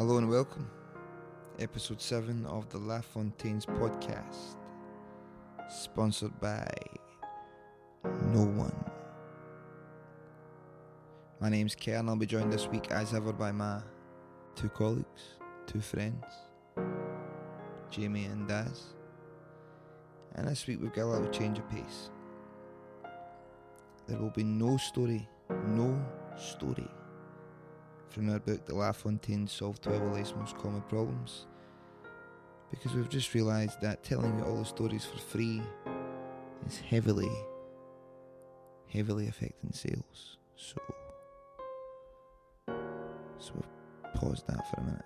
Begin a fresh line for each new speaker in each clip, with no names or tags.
Hello and welcome. Episode 7 of the La Fontaine's podcast. Sponsored by no one. My name's Ken. I'll be joined this week as ever by my two colleagues, two friends, Jamie and Daz. And this week we've got a little change of pace. There will be no story, no story from our book The La Fontaine Solved 12 of Life's Most Common Problems because we've just realised that telling you all the stories for free is heavily, heavily affecting sales. So, so we've paused that for a minute.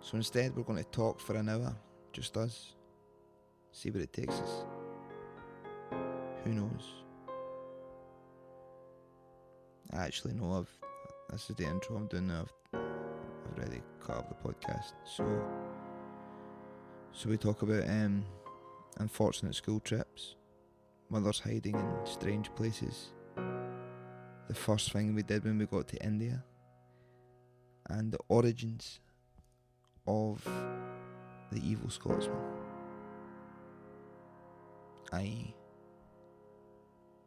So instead, we're going to talk for an hour, just us, see where it takes us. Who knows? Actually know I've this is the intro I'm doing. I've, I've already cut up the podcast. So so we talk about um, unfortunate school trips, mothers hiding in strange places, the first thing we did when we got to India, and the origins of the evil Scotsman. I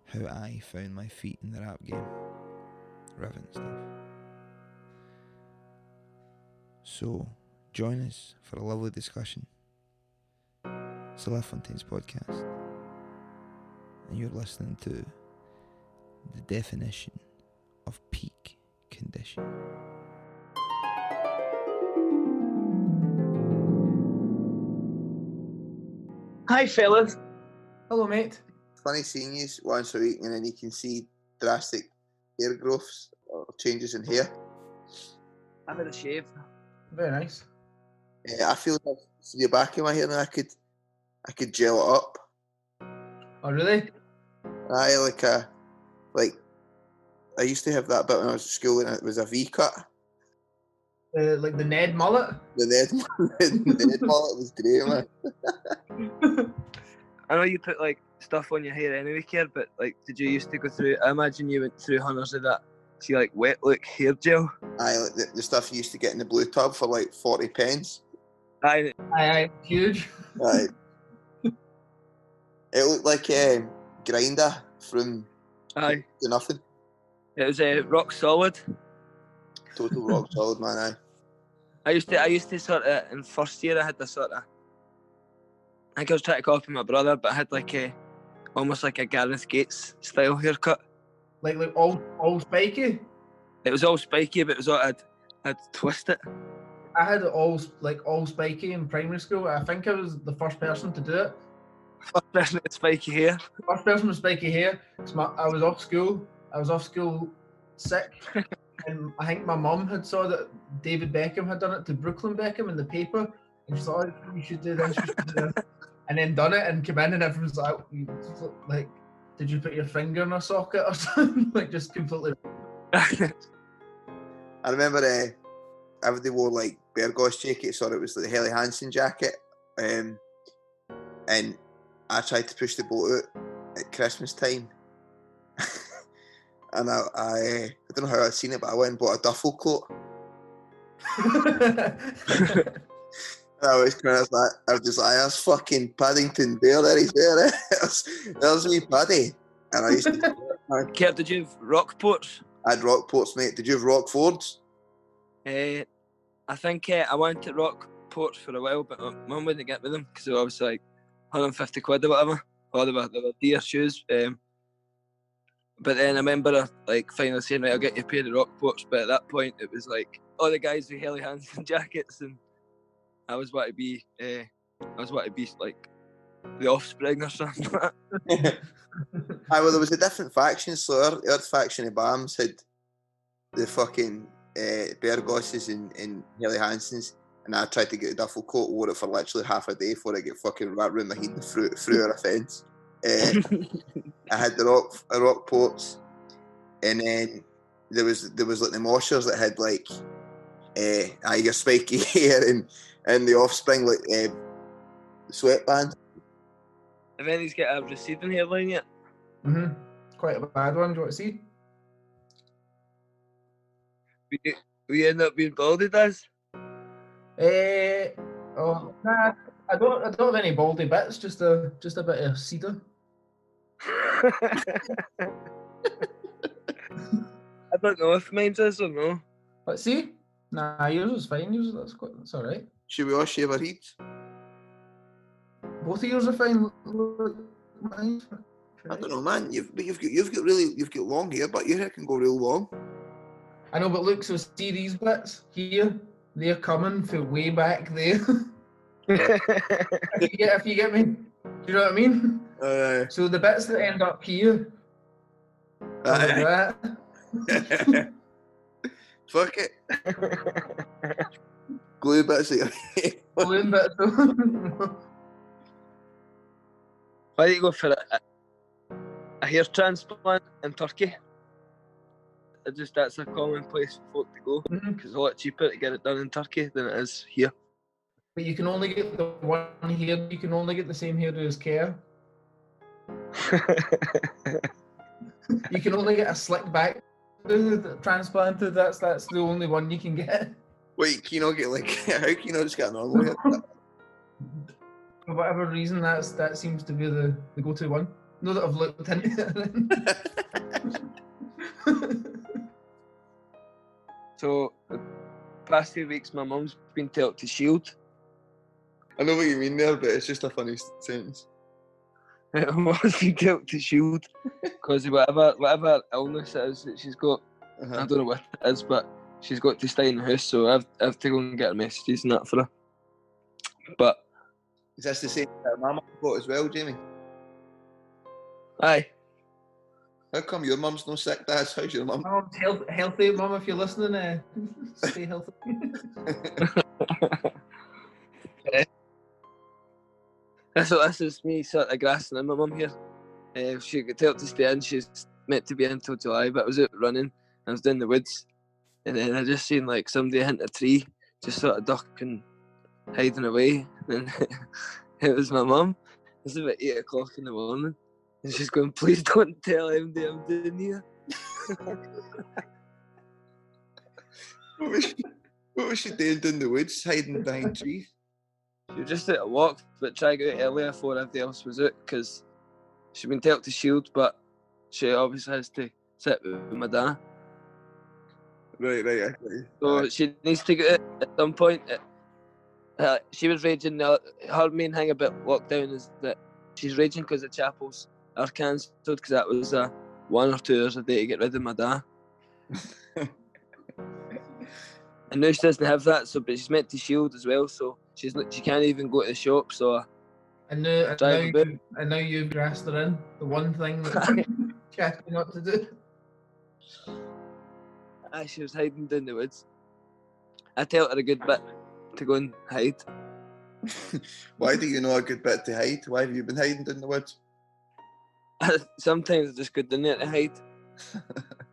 how I found my feet in the rap game. Reverend stuff. So, join us for a lovely discussion. It's the La Fontaine's podcast. And you're listening to the definition of peak condition.
Hi, fellas. Hello, mate.
funny seeing you once a week and then you can see drastic hair growths or changes in hair.
I've had a shave.
Very nice.
Yeah, I feel like see the back of my hair now I could I could gel it up.
Oh, really?
I like a like I used to have that bit when I was at school and it was a V cut.
Uh, like the Ned mullet?
The Ned, the Ned mullet was great, man.
I know you put like stuff on your hair anyway, Kerr, but like, did you used to go through? I imagine you went through hundreds of that. See, like wet look hair gel.
I like the, the stuff you used to get in the blue tub for like forty pence.
Aye,
Aye, aye, huge.
Right. it looked like a grinder from
aye.
to nothing.
It was uh, rock solid.
Total rock solid, man. Aye.
I used to, I used to sort of in first year. I had this sort of. I think I was trying to copy my brother, but I had like a, almost like a Gareth Gates style haircut.
Like like all all spiky.
It was all spiky, but it was all I'd, I'd twist it.
I had it all like all spiky in primary school. I think I was the first person to do it.
First person with spiky hair.
First person with spiky hair. my, I was off school. I was off school sick, and I think my mum had saw that David Beckham had done it to Brooklyn Beckham in the paper, and she thought "Oh, you should do this, you should do this, and then done it and came in and everyone's like, "You just look like did you put your finger in a socket or something? like just completely.
I remember uh, everybody wore like Berghaus jackets or it was the Helly Hansen jacket. Um, and I tried to push the boat out at Christmas time. and I, I, I don't know how I'd seen it, but I went and bought a duffel coat. I was kind of like, I was just like, that's fucking Paddington Bear, there he's there. Eh? There's, there's me Paddy. And I used to,
Kev, did you have Rockports?
I had Rockports, mate. Did you have Rockfords?
Uh, I think uh, I went to Rockports for a while, but my mum wouldn't get me them because they were obviously like 150 quid or whatever. Or they were, they were dear shoes. Um, but then I remember her, like finally saying, right, I'll get you a pair of Rockports. But at that point, it was like all the guys with Helly Hansen jackets, and I was about to be, uh, I was about to be like the offspring or something.
Aye, well, there was a different faction. So our, our faction of BAMs had the fucking uh, Berghauses and, and Helly Hansens, and I tried to get a duffel coat, wore it for literally half a day before I get fucking wrapped around my head through, through our fence. Uh, I had the rock, rock ports, and then there was there was like the moshers that had like, uh, aye, your spiky hair and and the offspring like uh, sweatband.
and then he's got a receding hairline yet.
hmm Quite a bad one. Do you want to see?
We, we end up being baldy, does.
Eh, oh, nah, I don't. I don't have any baldy bits. Just a just a bit of cedar.
I don't know if mine's is or no.
Let's see. Nah, yours is fine. Yours that's quite. That's all right.
Should we all shave our heads?
Both of yours are fine. Look, look, mine's fine.
I don't know, man. You've but you've got you've got really you've got long hair, but your hair can go real long.
I know, but look. So see these bits here. They're coming from way back there. if, you get, if you get me, do you know what I mean?
Uh,
So the bits that end up here. like that.
fuck it. Glue bits of your hair.
Balloon bits. though.
Why do you go for eh, a, a hair transplant in Turkey? I just that's a common place for folk to go
mm-hmm.
because it's a lot cheaper to get it done in Turkey than it is here.
But you can only get the one here. You can only get the same hairdo as Kerr. You can only get a slick back transplanted. That's that's the only one you can get.
Wait, can you not get like how can you not just get a normal hair?
For whatever reason, that's that seems to be the, the go-to one. No, that I've looked into it.
so the past few weeks, my mum's been told to shield.
I know what you mean there, but it's just a funny s- sentence.
Mum's been told to shield because whatever whatever illness it is that she's got, I
Uh-huh.
don't know what it is, but she's got to stay in the house. So I've I've to go and get her messages and that for her. But
Is this the same that my Mama got as well, Jamie?
aye,
How come your mum's no sick, Dad? How's your mum?
Mom's health, healthy, Mum. If you're listening, uh, stay healthy.
What this is me sort of grassing in my mum here. Uh, she got told to stay in. She's meant to be in until July, but I was out running. I was down the woods, and then I just seen like somebody hit a tree, just sort of ducking, hiding away. And it was my mum. It was about eight o'clock in the morning, and she's going, "Please don't tell MD I'm down here."
What was, she, what was she doing in the woods, hiding behind trees?
She was just at a walk, but tried to go out earlier before everybody else was out because she'd been told to shield, but she obviously has to sit with my dad.
Right, right, okay.
So she needs to get out at some point. Uh, uh, she was raging. Uh, her main thing about lockdown is that she's raging because the chapels are cancelled because that was uh, one or two hours a day to get rid of my dad. and now she doesn't have that, so but she's meant to shield as well, so she's not, she can't even go to the shop. So uh,
And now, and now,
Drive a bit.
you, and now you've grassed her in. The one thing that she asked me not to do.
aye, she was hiding down the woods. I tell her a good bit to go and hide.
Why do you know a good bit to hide? Why have you been hiding in the woods?
Sometimes I just go down there to hide.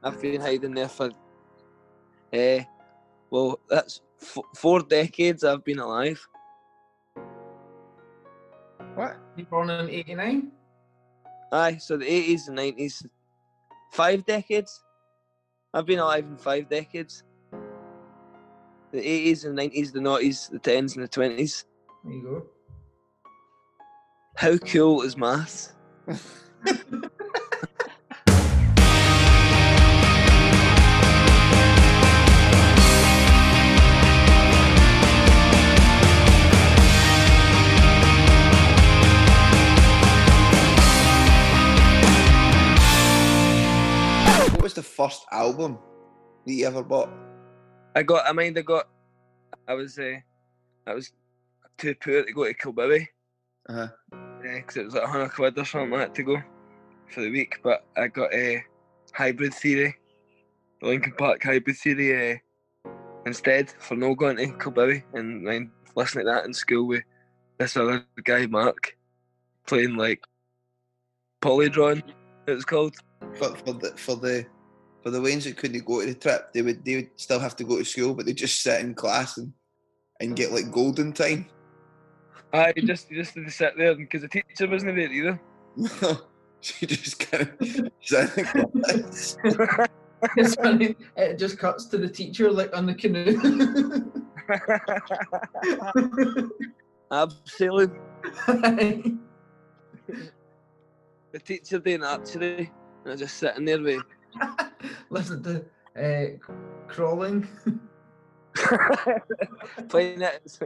I've been hiding there for, eh, well, that's f- four decades I've been alive.
What? You born in '89?
Aye, so the 80s and 90s, five decades. I've been alive in five decades. The 80s and 90s, the noughties, the 10s and the 20s.
There you go.
How cool is maths?
first album that you ever bought?
I got, I mind I got, I was, uh, I was too poor to go to Kilbibby.
Uh-huh.
because it was like 100 quid or something like that to go for the week. But I got a hybrid theory, the Linkin Park hybrid theory, uh, instead for no going to Kilbibby and then listening to that in school with this other guy, Mark, playing like Polydron, it was called.
For, for the for the for the ones that couldn't go to the trip, they would they would still have to go to school, but they just sit in class and and get like golden time.
I just just to sit there because the teacher wasn't there either.
she just kind of sat in class.
It's funny. It just cuts to the teacher like on the canoe.
Absolutely. the teacher doing archery, and I was just sitting there with
Listen to uh, crawling.
playing it.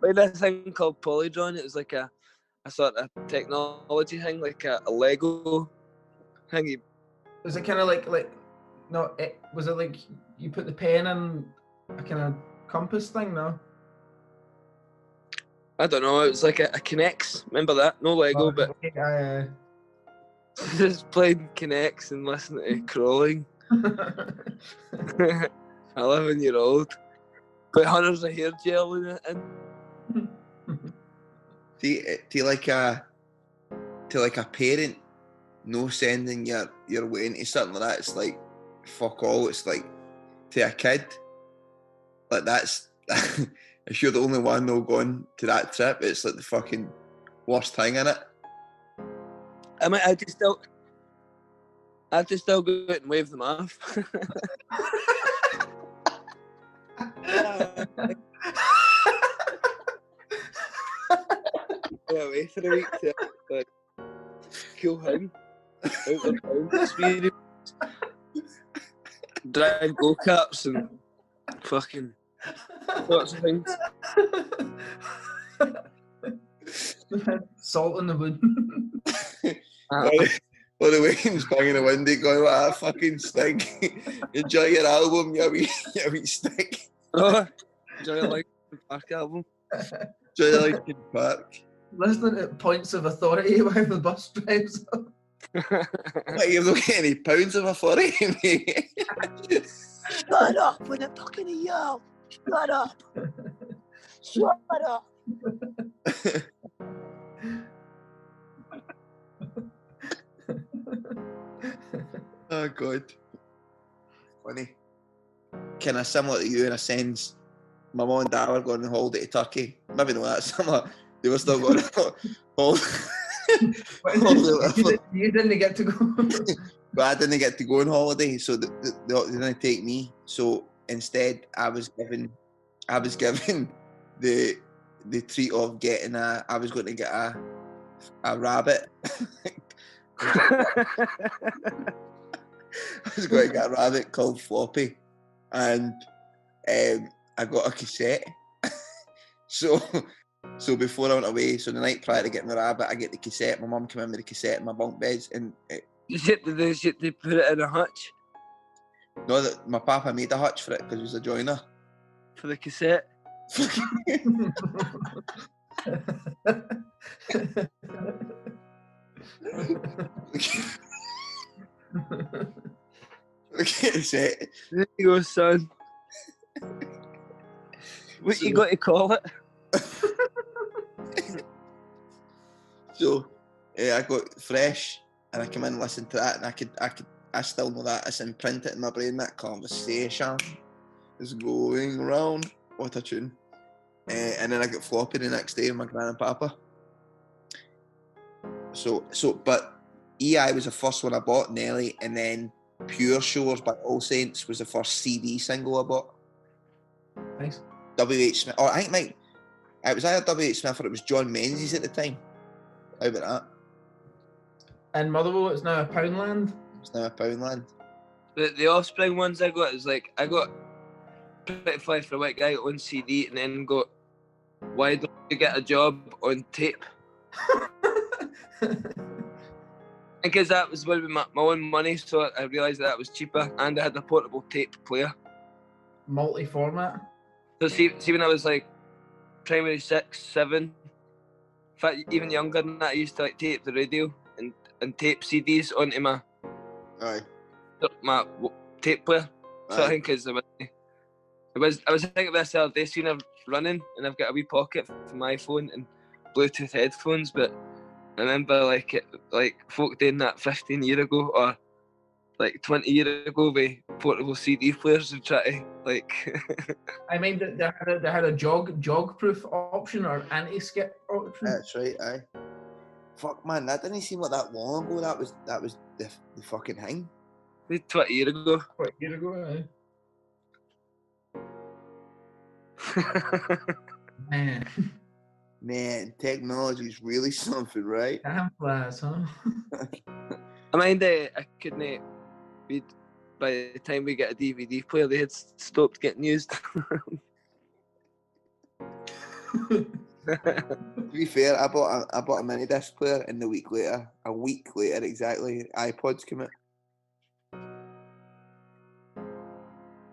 playing this thing called Polydron. It was like a, a sort of technology thing, like a, a Lego thing. You,
Was it kind of like like no? It, was it like you put the pen in a kind of compass thing? No.
I don't know. It was like a, a K'Nex. Remember that? No Lego,
Oh,
but
okay, aye, aye.
just playing K'Nex and listening to crawling. 11 year old. But hundreds of hair gel in it. And
Do you, do you like a to like a parent no sending your your way into something like that? It's like fuck all. It's like to a kid, like that's if you're the only one no going to that trip, it's like the fucking worst thing in it.
I might, I just still, I just still go out and wave them off. yeah, away for a week to like, cool him. Out of town experience. Drive go karts and fucking lots of things.
Salt in the wound.
Or the wind's banging the window going, what a fucking stink. Enjoy your album, you wee, you wee stick.
oh, enjoy a like Park album.
Enjoy your Linkin Park.
Listening at points of authority while the bus drives up.
Like, you're not getting any pounds of authority, mate.
Shut up when I'm talking to you. Shut up. Shut up.
Oh god. Funny. Kind of similar to you in a sense. My mum and dad were going on holiday to Turkey. Maybe not that similar. They were still going on holiday.
you, didn't, you didn't get to go.
but I didn't get to go on holiday, so they, they, they didn't take me. So instead, I was given, I was given the the treat of getting a. I was going to get a a rabbit. I was going to get a rabbit called Floppy, and um, I got a cassette. so, so before I went away, so the night prior to getting the rabbit, I get the cassette. My mum came in with the cassette in my bunk beds, and it,
shit, did they, shit, they put it in a hutch
no, that my papa made a hutch for it because he was a joiner.
for the cassette?
cassette.
There you go, son. What you got to call it?
So, Yeah, I got fresh, and I came in and listened to that, and I could, I could, I still know that. It's imprinted in my brain. That conversation is going round. What a tune! Uh, and then I got floppy the next day with my gran and papa. So, so, but EI was the first one I bought, Nelly, and then Pure Shores by All Saints was the first CD single I bought.
Nice.
WH Smith. Oh, I think Mike. It was either WH Smith or it was John Menzies at the time. How about that?
And Motherwell, it's now a Poundland.
It's now a Poundland.
The the offspring ones I got is like I got Pretty Fly for a White Guy on CD and then got Why Don't You Get a Job on tape? Because that was with my, my own money, so I realised that, that was cheaper, and I had a portable tape player.
Multi-format.
So see, see when I was like primary six, seven, in fact even younger than that, I used to like tape the radio and, and tape CDs onto my
Aye.
my tape player. So I think it's it was, it was I was thinking about this the other day, seeing her running, and I've got a wee pocket for my phone and Bluetooth headphones, but I remember like it, like folk doing that 15 year ago or like 20 year ago with portable CD players and try to like
I mean, they they had a, they had a jog jog-proof option or anti-skip option.
That's right, aye. Fuck man, that didn't seem like that long ago. That was that was the, the fucking thing.
20 year ago.
Quite a year ago, aye. Man,
Man, technology's really something, right?
damn flash, huh?
I mind uh, I couldn't read by the time we get a DVD player they had stopped getting used.
To be fair, I bought a I bought a mini disc player, and the week later, a week later exactly, iPods came out.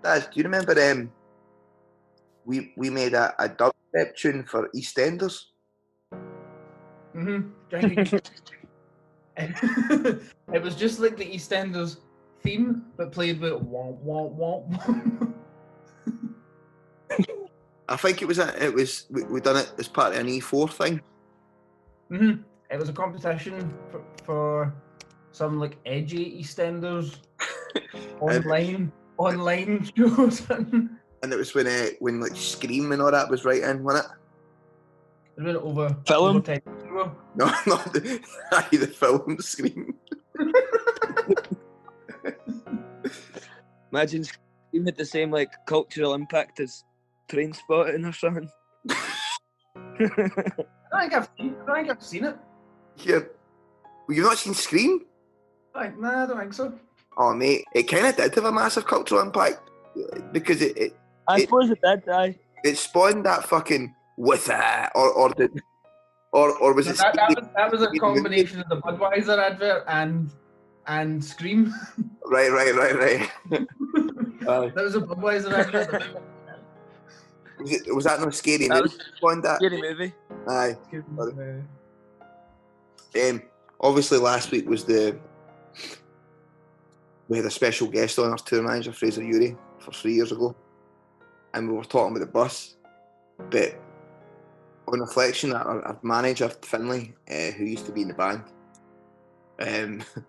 Daz, do you remember um we we made a, a dubstep tune for EastEnders?
Mm-hmm. It was just like the EastEnders theme, but played with womp womp womp.
I think it was a, it was we, we done it as part of an E4 thing.
mm-hmm. It was a competition for, for some like edgy EastEnders online online shows. It
And it was when uh, when like Scream and all that was right in, wasn't it?
went over
Film?
over 10 years ago.
No, not the, aye, the film Scream.
Imagine Scream had the same like cultural impact as Trainspotting or something.
I think I've seen, I think I've seen it.
Yeah. Well, you've not seen Scream?
Like, nah, I don't think so.
Oh, mate, it kind of did have a massive cultural impact because it it,
I
It-
suppose it did, aye.
it spawned that fucking with it, or or did, or or was it?
That, that, was, that was a combination of the Budweiser advert and and Scream.
Right, right, right, right.
That was a Budweiser advert.
Was, it, was that no scary?
That
movie
was
spawned that.
scary movie.
Aye.
Uh,
Um, obviously, last week was the we had a special guest on our tour manager Fraser Yuri for three years ago, and we were talking about the bus. But on reflection, our, our manager Finley, uh, who used to be in the band, um,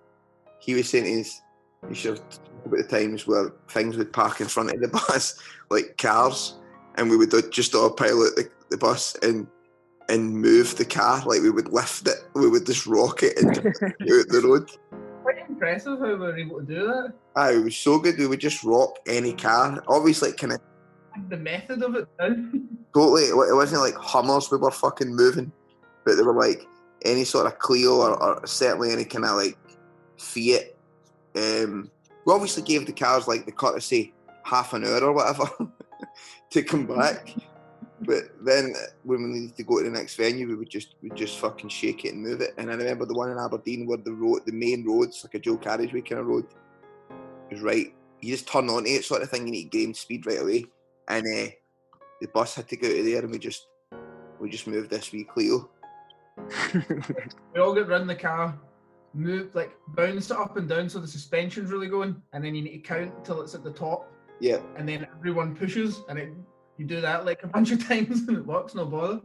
he was saying to us, he should have talked about the times where things would park in front of the bus like cars, and we would do- just autopilot the, the bus and and move the car like we would lift it, we would just rock it into out the road.
quite impressive how we were able to do that.
Aye, it was so good. We would just rock any car. Obviously, kind of
The method of it down.
totally. It wasn't like Hummers we were fucking moving, but they were like any sort of Clio or, or certainly any kind of like Fiat. Um, we obviously gave the cars like the courtesy half an hour or whatever to come back. But then when we needed to go to the next venue, we would just we just fucking shake it and move it. And I remember the one in Aberdeen where the road, the main roads, like a dual carriageway kind of road, was right. You just turn onto it, sort of thing. You need game speed right away. And uh, the bus had to go out of there, and we just we just moved this wee Clio.
We all get round the car, move like bounce it up and down so the suspension's really going, and then you need to count till it's at the top,
Yeah,
and then everyone pushes, and it, you do that like a bunch of times, and it works, no bother.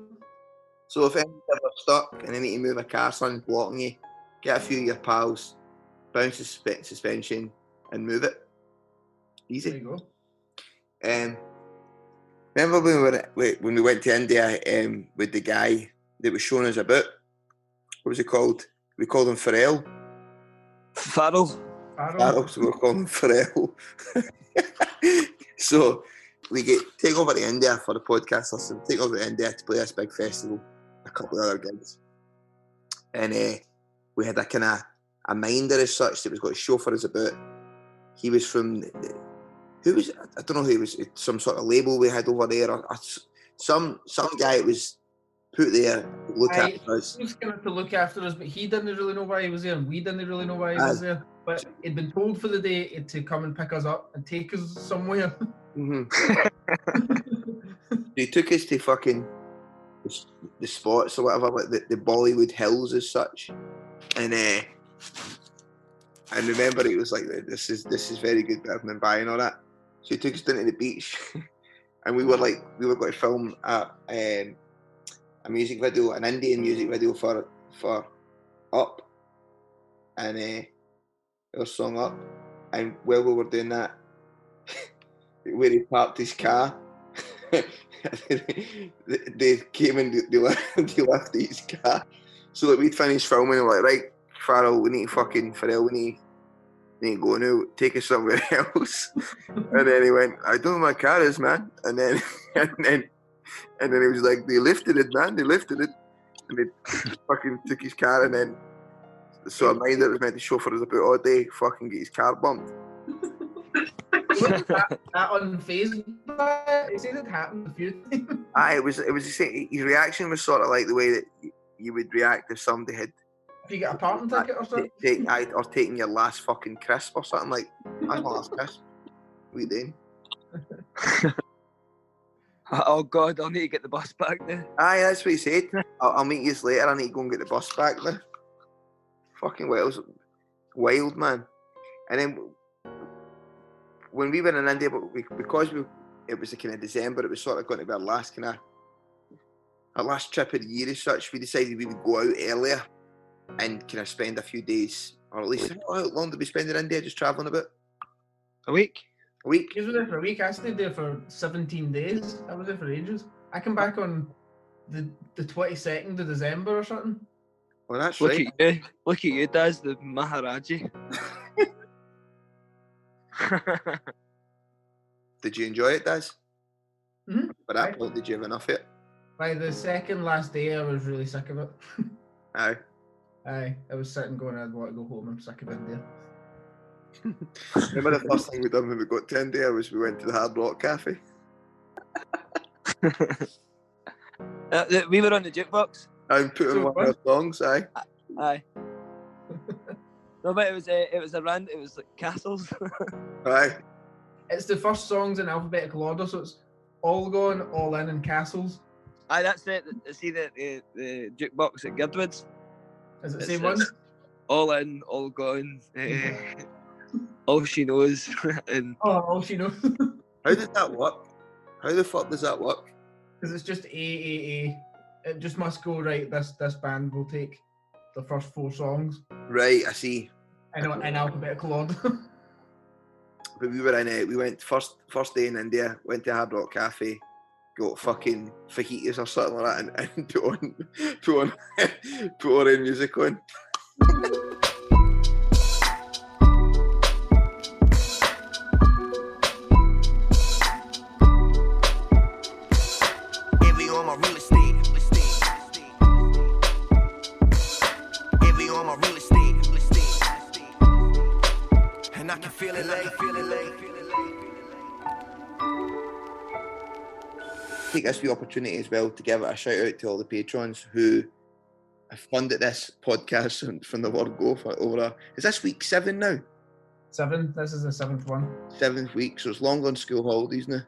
So if anyone's ever stuck and they need to move a car, something's blocking you, get a few of your pals, bounce the suspension, and move it. Easy.
There you go.
Um, remember when we were when we went to India um, with the guy that was showing us a about? What was he called? We called him Pharrell.
Farrell.
Farrell.
Farrell, so we're calling him Pharrell. so we get take over to India for the podcast. Listen, take over to India to play this big festival, a couple of other gigs, and uh, we had a kind of a minder as such that was got to show for us about. He was from who was I don't know who he was some sort of label we had over there or, or some some guy was put there to look
Aye,
after us.
He was of to look after us, but he didn't really know why he was there, and we didn't really know why he was
Aye.
there. But he'd been told for the day to come and pick us up and take us somewhere.
hmm he took us to fucking the, the spots or whatever, like the, the Bollywood Hills as such, and uh, and remember it was like this is this is very good, I've been buying all that. So he took us down to the beach, and we were like we were going to film a um, a music video, an Indian music video for for Up, and uh, our song Up, and while we were doing that, where he parked his car. they they came and they, left, they left his car. So that we'd finished filming and we're like, right, Farrell, we need fucking Pharrell, we need, we need to go take us somewhere else. and then he went, I don't know my car is, man. And then and then and then he was like, they lifted it, man, they lifted it. And they fucking took his car and then so a mind that was meant to chauffeur us about all day, fucking get his car bumped.
that, that unfazed by it. Said it happened a few times.
Aye, it was it was the same. His reaction was sort of like the way that you would react if somebody had
If you get a parking ticket or something.
take, aye, or taking your last fucking crisp or something like that's my last crisp. We doing?
Oh God, I'll need to get the bus back now.
Aye, that's what he said. I'll, I'll meet you later. I need to go and get the bus back now. Fucking wild, wild man. And then when we were in India, but we, because we, it was the kind of December, it was sort of going to be our last kind of our last trip of the year as such. We decided we would go out earlier and kind of spend a few days, or at least how long did we spend in India? Just traveling about
A week.
a week.
He was there for a week. I stayed there for 17 days. I was there for ages. I come back on the the 22nd of December or something.
Well, that's
Look
right.
at you. Look at you, Daz, the Maharaji.
Did you enjoy it, Daz?
Mhm.
By that
Aye.
point, did you have enough of it?
By the second last day, I was really sick of it.
Aye.
Aye, I was sitting going, I'd want to go home. I'm sick of India.
Remember the first thing we done when we got to India was we went to the Hard Rock Cafe.
Uh, we were on the jukebox.
I put in
So
one of our songs. Aye.
Aye. no, but it was uh, it was a rand. It was like castles.
Aye.
It's the first songs in alphabetical order, so it's all gone, all in, and castles.
Aye, that's it. See the the, the jukebox at Girdwoods.
Is it the same one?
All in, all gone. eh, all she knows, and
Oh, all she knows.
How does that work? How the fuck does that work?
Because it's just A A A. It just must go right. This this band will take the first four songs
Right, I see.
in, a- in alphabetical order.
But we were in it. We went first first day in India. Went to Hard Rock Cafe. Got fucking fajitas or something like that, and, and put on put on put on music on.
Every on my real estate. It was stay as be on my real
Take this wee opportunity as well to give a shout out to all the patrons who have funded this podcast from, from the word go for over a, is this week seven now?
Seven. This is the seventh one.
seventh week, so it's long on school holidays now,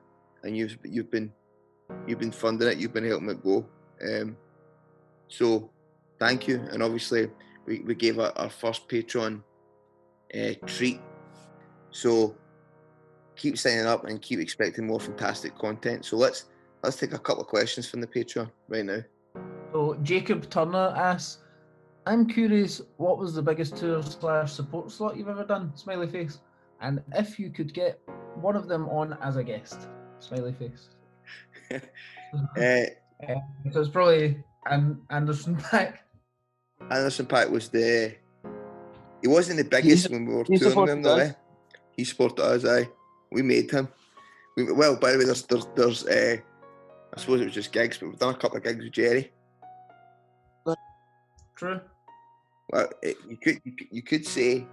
and you've you've been you've been funding it, you've been helping it go. Um, so thank you, and obviously we, we gave our, our first patron uh, treat. So keep signing up and keep expecting more fantastic content. So let's let's take a couple of questions from the Patreon right now.
So Jacob Turner asks, I'm curious, what was the biggest tour slash support slot you've ever done? Smiley face. And if you could get one of them on as a guest, smiley face.
Uh,
Uh, so it's probably An- Anderson Paak.
Anderson Paak was the. He wasn't the biggest when we were touring
supported
him, though. Eh? He supported us, aye. We made him. We, well, by the way, there's, there's, there's uh, I suppose it was just gigs, but we've done a couple of gigs with Jerry.
True.
Well, it, you could you could, you could say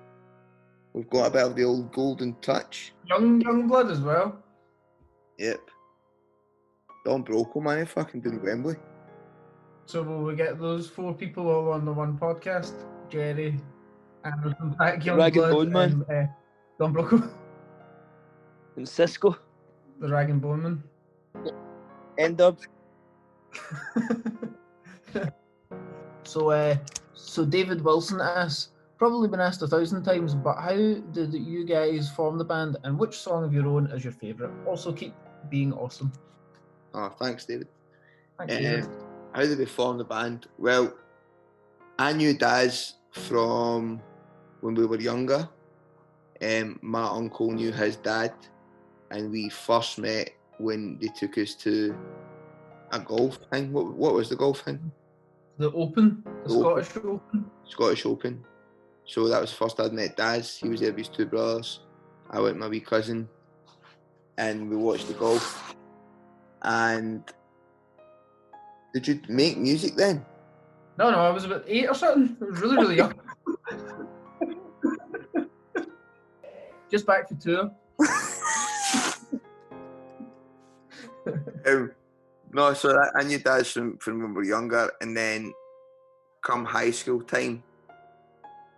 we've got a bit of the old golden touch.
Young young blood as well.
Yep. Don Broco, man, he fucking did Wembley.
So will we get those four people all on the one podcast? Jerry, Anderson Paak, Young
Rag and
Blood,
Bone Man.
and uh, Don Broco,
And Cisco.
the Rag and Bone Man.
End up.
So, uh, so David Wilson asks, probably been asked a thousand times, but how did you guys form the band, and which song of your own is your favourite? Also, keep being awesome.
Oh, thanks, David.
Thanks,
Uh,
David.
how did we form the band? Well, I knew Daz from when we were younger. Um, my uncle knew his dad, and we first met when they took us to a golf thing. What, what was the golf thing?
The Open, the
The
Scottish Open.
Scottish Open. So that was the first I'd met Daz. He was there with his two brothers. I went with my wee cousin, and we watched the golf. And did you make music then?
No, no, I was about eight or something. I was really, really young. Just back for tour.
Um, no, so I, I knew Daz from, from when we were younger, and then come high school time,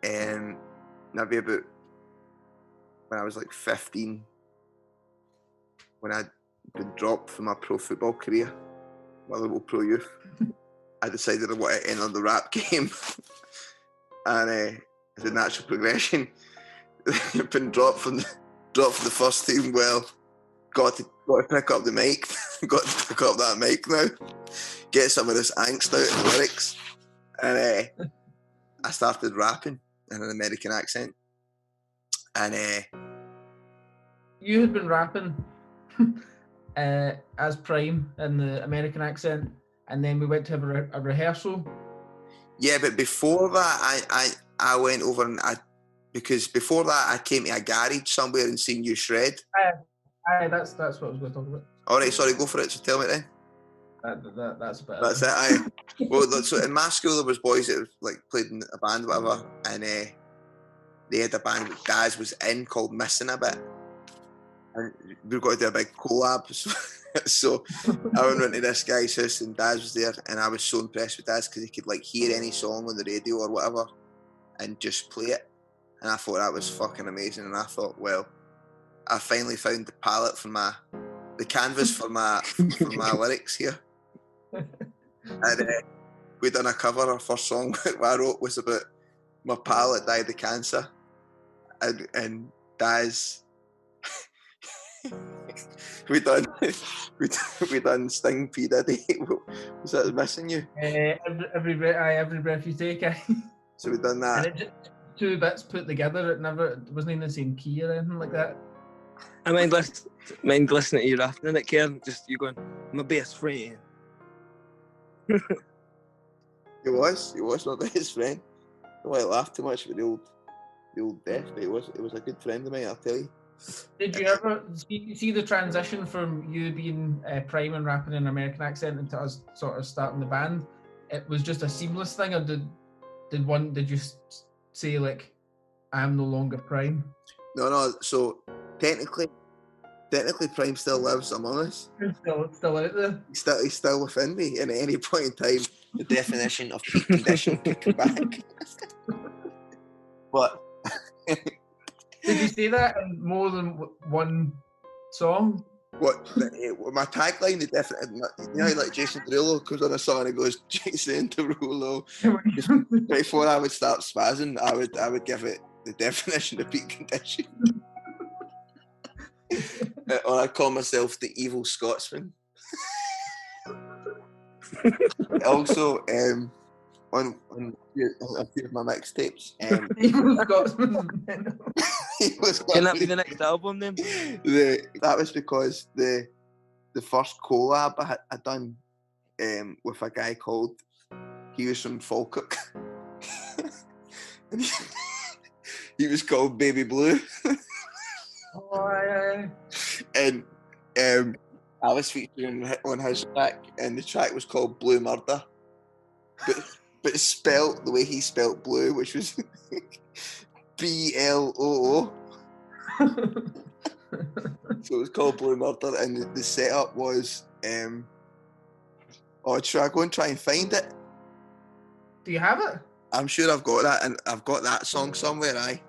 and um, maybe about when I was like 15, when I'd been dropped from my pro football career, my little pro youth, I decided I wanted to enter the rap game. and uh, as a natural progression, been dropped from the, dropped from the first team. Well, got to got to pick up the mic. got to pick up that mic now. Get some of this angst out of the lyrics, and uh, I started rapping in an American accent. And uh,
You had been rapping uh, as Prime in the American accent, and then we went to have a, re- a rehearsal.
yeah, but before that, I I I went over and I because before that I came to a garage somewhere and seen you shred.
Aye, that's that's what I was going to talk about.
All right, sorry, go for it. So tell me then.
That, that, that's about
That's it. I well, look, so in my school there was boys that like played in a band, whatever, and uh, they had a band that Daz was in called Missing a Bit, and we going to do a big collab. So, so I went into this guy's house and Daz was there, and I was so impressed with Daz because he could like hear any song on the radio or whatever, and just play it, and I thought that was fucking amazing. And I thought, well, I finally found the palette for my, the canvas for my for my lyrics here and uh, we done a cover. Our first song I wrote was about my pal that died of cancer, and and Daz. we done we done, we done Sting P Diddy. Was that missing you?
Uh, every every breath, aye, every breath you take, aye.
So we done
and
that.
it just, two bits put together. It never, it wasn't in the same key or anything like that.
I mind, list, mind listening to you rapping in it, Kieran. Just you going, my best friend.
He was. He was not best friend. I don't want to laugh too much with the old the old death, but he was. It was a good friend of mine. I'll tell you.
Did you ever see, see the transition from you being uh, prime and rapping in an American accent into us sort of starting the band? It was just a seamless thing, or did did one did you say like, I'm no longer prime?
No, no. So technically, technically, Prime still lives among us.
You're Still, still out there.
He's still, he's still within me. And at any point in time, the definition of peak condition could come back. but
Did you say that in more than one song?
what the- eh, what my tagline, the definite, you know, like Jason Derulo comes on a song and he goes, Jason Derulo. Before I would start spazzing, I would I would give it the definition of peak condition. Uh, or I call myself the evil Scotsman. also, um, on on a few of my mixtapes, um,
Evil Scotsman.
Can that be the next album then?
the that was because the the first collab I had I done um, with a guy called he was from Falkirk. he, he was called Baby Blue. And um, I was featuring on his track, and the track was called Blue Murder, but but spelt the way he spelt blue, which was B L O O. So it was called Blue Murder, and the, the setup was, um, oh, should I go and try and find it?
Do you have it?
I'm sure I've got that, and I've got that song somewhere. I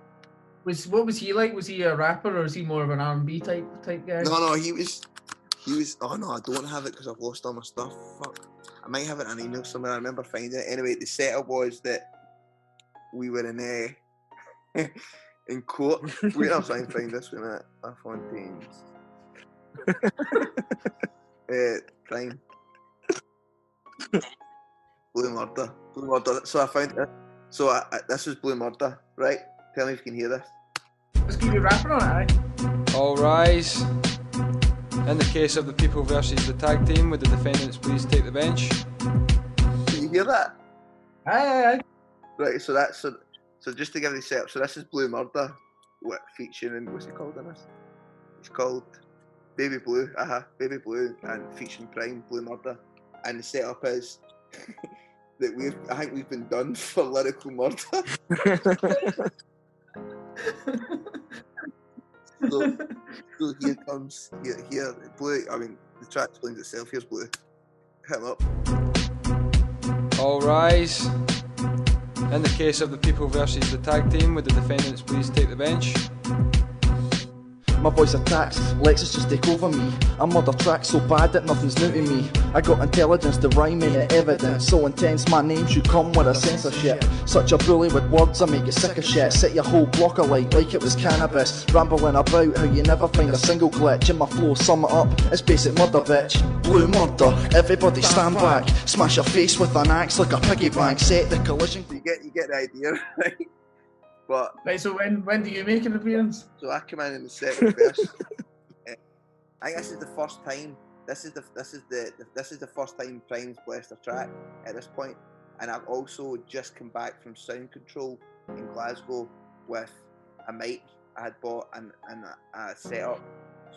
Was what was he like? Was he a rapper or is he more of an R and B type type guy?
no, no, he was, he was. Oh no, I don't have it because I've lost all my stuff. Fuck, I might have it in an email somewhere. I remember finding it. Anyway, the setup was that we were in uh, in court. Wait, I'll try and find this one at La Fontaine's. uh, crime. Blue Murder. Blue Murder. So I found it. So I, I, this was Blue Murder, right? Tell me if you can hear this.
Let's keep he rapping on it? Aye?
All rise. In the case of the people versus the tag team, would the defendants please take the bench?
Can you hear that?
Aye, aye, aye.
Right, so that's so, so just to give you the setup, so this is Blue Murder what featuring what's it called in this? It's called Baby Blue, uh-huh, Baby Blue and featuring Prime Blue Murder. And the setup is that we've I think we've been done for lyrical murder. so, so here comes here here Blue I mean the track explains itself, here's Blue. Hit him up.
All rise. In the case of the people versus the tag team, would the defendants please take the bench?
My voice attacks, Lexus just take over me. I murder tracks so bad that nothing's new to me. I got intelligence, the rhyming and evidence. So intense, my name should come with a censorship. Such a bully with words, I make you sick of shit. Set your whole block alight like it was cannabis. Rambling about how you never find a single glitch in my flow. Sum it up, it's basic murder, bitch. Blue murder, everybody stand back. Smash your face with an axe like a piggy bank. Set the collision.
You get you get the idea, right? But
Right, so when when do you make an appearance?
So I come in in the second verse. Eh, I think this is the first time. This is the this is the, this is the first time Prime's blessed a track at this point, and I've also just come back from Sound Control in Glasgow with a mic I had bought and and a, a setup.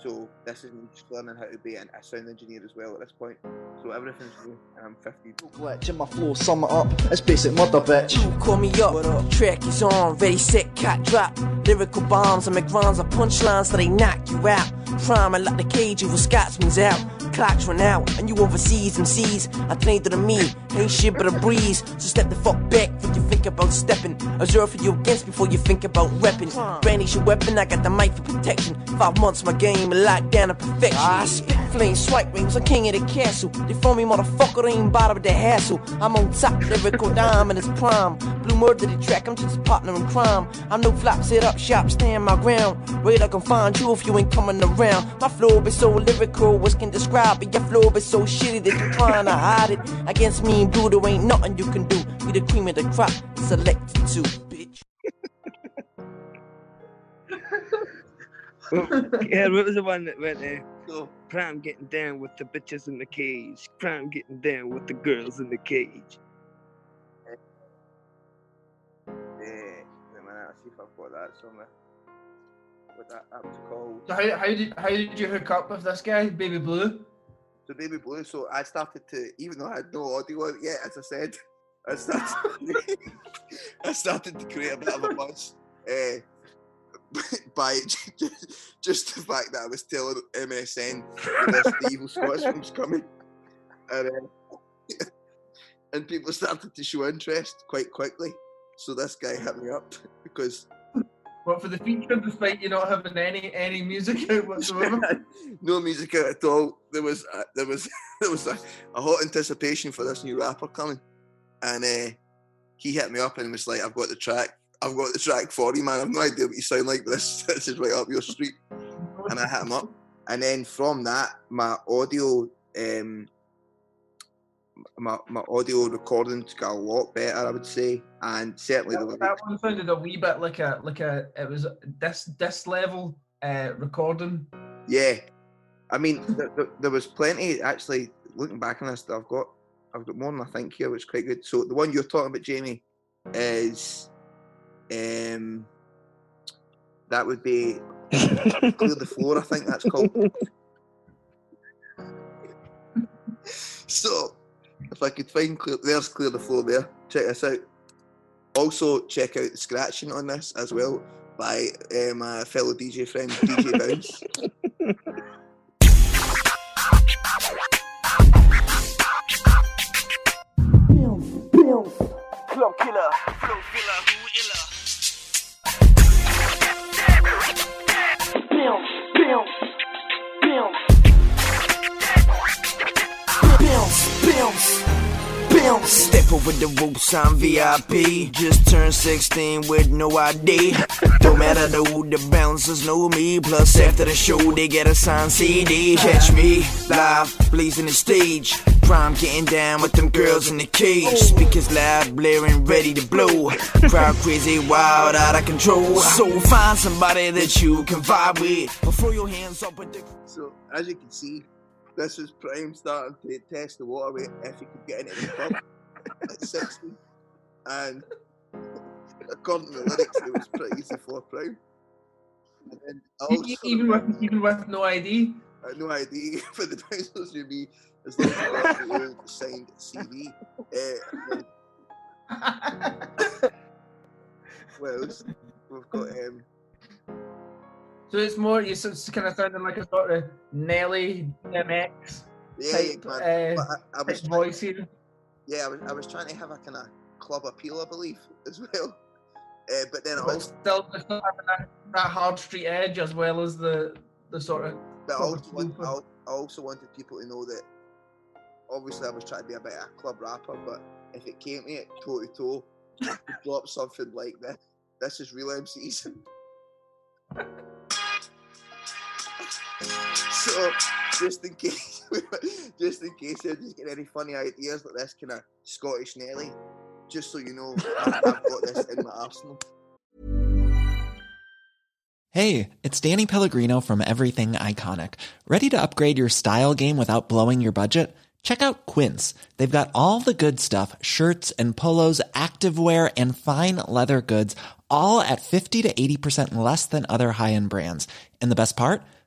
So this is me just learning how to be an, a sound engineer as well at this point. So everything's new, and I'm 50.
Glitch in my flow, sum it up, it's basic murder, bitch.
Call me up, the track is on, ready, set, cat, drop. Lyrical bombs, I make rhymes, I punchlines so they knock you out. Prime, I like the cage, you with Scotsman's out. Clocks run out, and you overseas and seas. I think to me, ain't shit but a breeze. So step the fuck back when you think about stepping. Observe for you against before you think about repping. Brandy's your weapon, I got the mic for protection. Five months, my game, a lockdown of perfection. Ah, I spit flame, swipe rings, I'm king of the castle. They phone me, motherfucker, they ain't bother with the hassle. I'm on top, lyrical diamond its prime. Blue murder the track, I'm just a partner in crime. I'm no flop, set up shop, stand my ground. Wait, I can find you if you ain't coming around. My flow be so lyrical, words can describe it. Your flow be so shitty that you're trying to hide it. Against me and blue, there ain't nothing you can do. We the cream of the crop, selected to, bitch.
yeah, what was the one that went there?
So,
Prime getting down with the bitches in the cage. Prime getting down with the girls in the cage.
Wait a minute, I'll see if I've got that that, that called.
So how, how did how did you hook up with this guy, Baby Blue?
So Baby Blue, so I started to, even though I had no audio on it yet, as I said, I started, I started to create a bit of a buzz uh, by just, just the fact that I was telling MSN that this the evil Scotsman was coming, and, uh, and people started to show interest quite quickly. So this guy hit me up because
What for the feature, despite you not having any any music out whatsoever?
no music out at all. There was a, there was there was a, a hot anticipation for this new rapper coming, and uh, he hit me up and was like, "I've got the track. I've got the track for you, man. I've no idea what you sound like, but this this is right up your street." And I hit him up, and then from that, my audio um, my, my audio recordings got a lot better, I would say, and certainly the
That, that one sounded a wee bit like a like a it was this this level uh, recording.
Yeah, I mean, there, there, there was plenty. Actually, looking back on this, I've got I've got more than I think here, which is quite good. So the one you're talking about, Jamie, is um that would be clear the floor. I think that's called. so, if I could find clear, there's clear the floor there. Check this out. Also, check out the scratching on this as well by uh, my fellow DJ friend DJ Bounce.
Club killer, flow killer, Step over the ropes, I'm VIP. Just turned 16 with no ID. Don't matter who the bouncers know me. Plus, after the show, they get a signed CD. Catch me live, blazing the stage. Prime getting down with them girls in the cage. Speakers loud, blaring, ready to blow. Crowd crazy, wild, out of control. So find somebody that you can vibe with. Or throw your hands up with the.
So, as you can see, this is Prime starting to test the water if he could get into the club at 60. And according to the lyrics, it was pretty easy for Prime. And then also,
even with even with no ID.
Had no ID for the bouncers to be as long as you got the old signed CD. Uh, what else? We've got um,
So it's more you it's kind of sounding like a sort of Nelly DMX
yeah,
type,
yeah,
uh,
I, I was
type
trying-
voice here.
Yeah, I was, I was trying to have a kind of club appeal, I believe, as well. Uh, but then I
But
also,
still, still having that, that hard street edge as well as the the sort of.
but I also, want. I I also wanted people to know that obviously I was trying to be a bit of a club rapper, but if it came to it toe to toe, I could drop something like this. This is real MCs. so, just in case, just in case you're just getting any funny ideas like this kind of Scottish Nelly, just so you know, I've, I've got this in my arsenal.
Hey, it's Danny Pellegrino from Everything Iconic. Ready to upgrade your style game without blowing your budget? Check out Quince. They've got all the good stuff shirts and polos, activewear, and fine leather goods, all at 50 to 80% less than other high end brands. And the best part?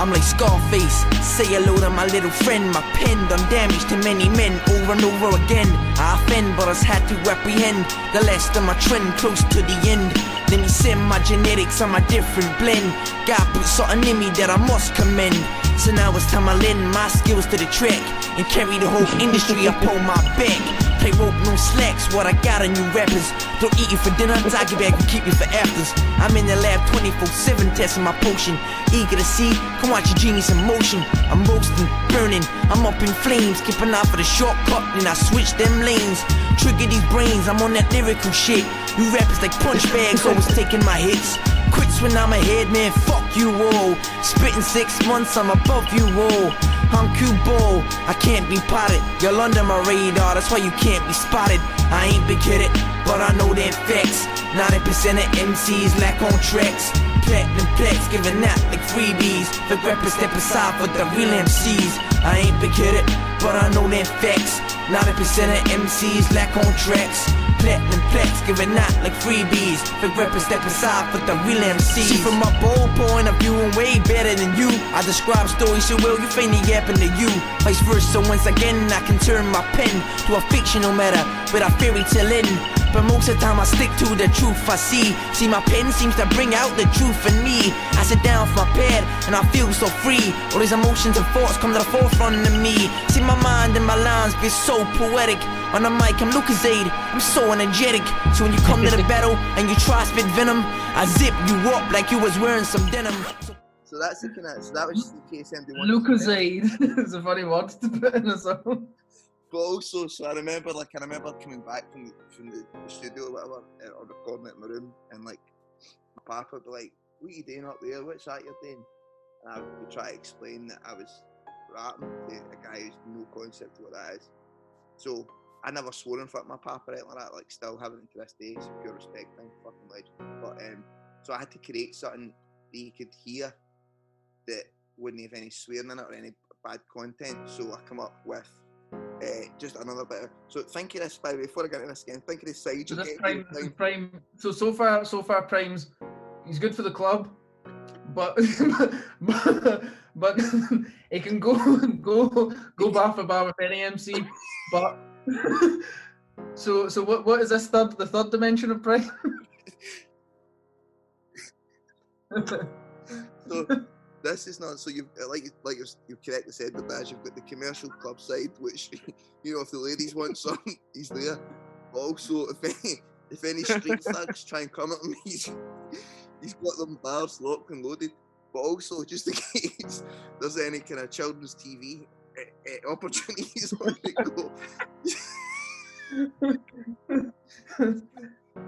I'm like Scarface. Say hello to my little friend. My pen done damage to many men over and over again. I offend, but I had to apprehend the last of my trend close to the end. Then he send my genetics on my different blend. God put something in me that I must commend. So now it's time I lend my skills to the track and carry the whole industry up on my back. Play rope, no slacks, what I got on you rappers. Don't eat you for dinner, talk you back and keep you for afters. I'm in the lab 24-7 testing my potion. Eager to see, come watch your genius in motion. I'm roasting, burning, I'm up in flames. Keeping out for the shortcut, then I switch them lanes. Trigger these brains, I'm on that lyrical shit. You rappers like punch bags, taking my hits. Quits when I'm ahead, man, fuck you all. Spitting six months, I'm above you all. I'm Cubo, I can't be potted. You're under my radar, that's why you can't be spotted. I ain't big headed, but I know the facts. 90% of MCs lack on tracks. Platinum plaques giving out like freebies. The rappers step aside for the real MCs. I ain't big headed, but I know them facts. 90% of MCs lack on tracks. Platinum plaques giving out like freebies. Big rappers step aside for the real MCs. See, from my bold point of view, I'm way better than you. I describe stories so well, you find it happen to you. Vice versa, once again, I can turn my pen to a fictional matter with a fairy tale ending. But most of the time I stick to the truth I see. See, my pen seems to bring out the truth in me. I sit down for my bed and I feel so free. All these emotions and thoughts come to the forefront of me. See, my mind and my lines be so poetic. On the mic, I'm Lucozade. I'm so energetic. So when you come to the battle and you try spit venom, I zip you up like you was wearing some denim.
That's the kind of, so that was just the case MD1.
Lucozade is a funny word to put in a song.
But also, so I remember, like, I remember coming back from the, from the, the studio or whatever, uh, or recording it in my room, and like, my papa would be like, "What are you doing up there? What's that you're doing?" And I would try to explain that I was rapping to a guy who's no concept of what that is. So I never swore in front of my papa anything like that. Like, still have it to this day. It's a pure respect thing, fucking legend. But um, so I had to create something that he could hear that wouldn't have any swearing in it or any bad content. So I come up with uh, just another bit. Of, so think of this, by the way, before I get into this again, think of the side
So
you
this prime, this prime. So so far, so far, Prime's he's good for the club, but but, but he can go go go bar for bar with any MC. But so so what what is this third the third dimension of Prime?
So this is not so you've uh, like like you've, you've correctly said the badge. You've got the commercial club side, which you know if the ladies want some, he's there. But also if any if any street thugs try and come at him, he's he's got them bars locked and loaded. But also just in case there's any kind of children's TV uh, uh, opportunities on the go.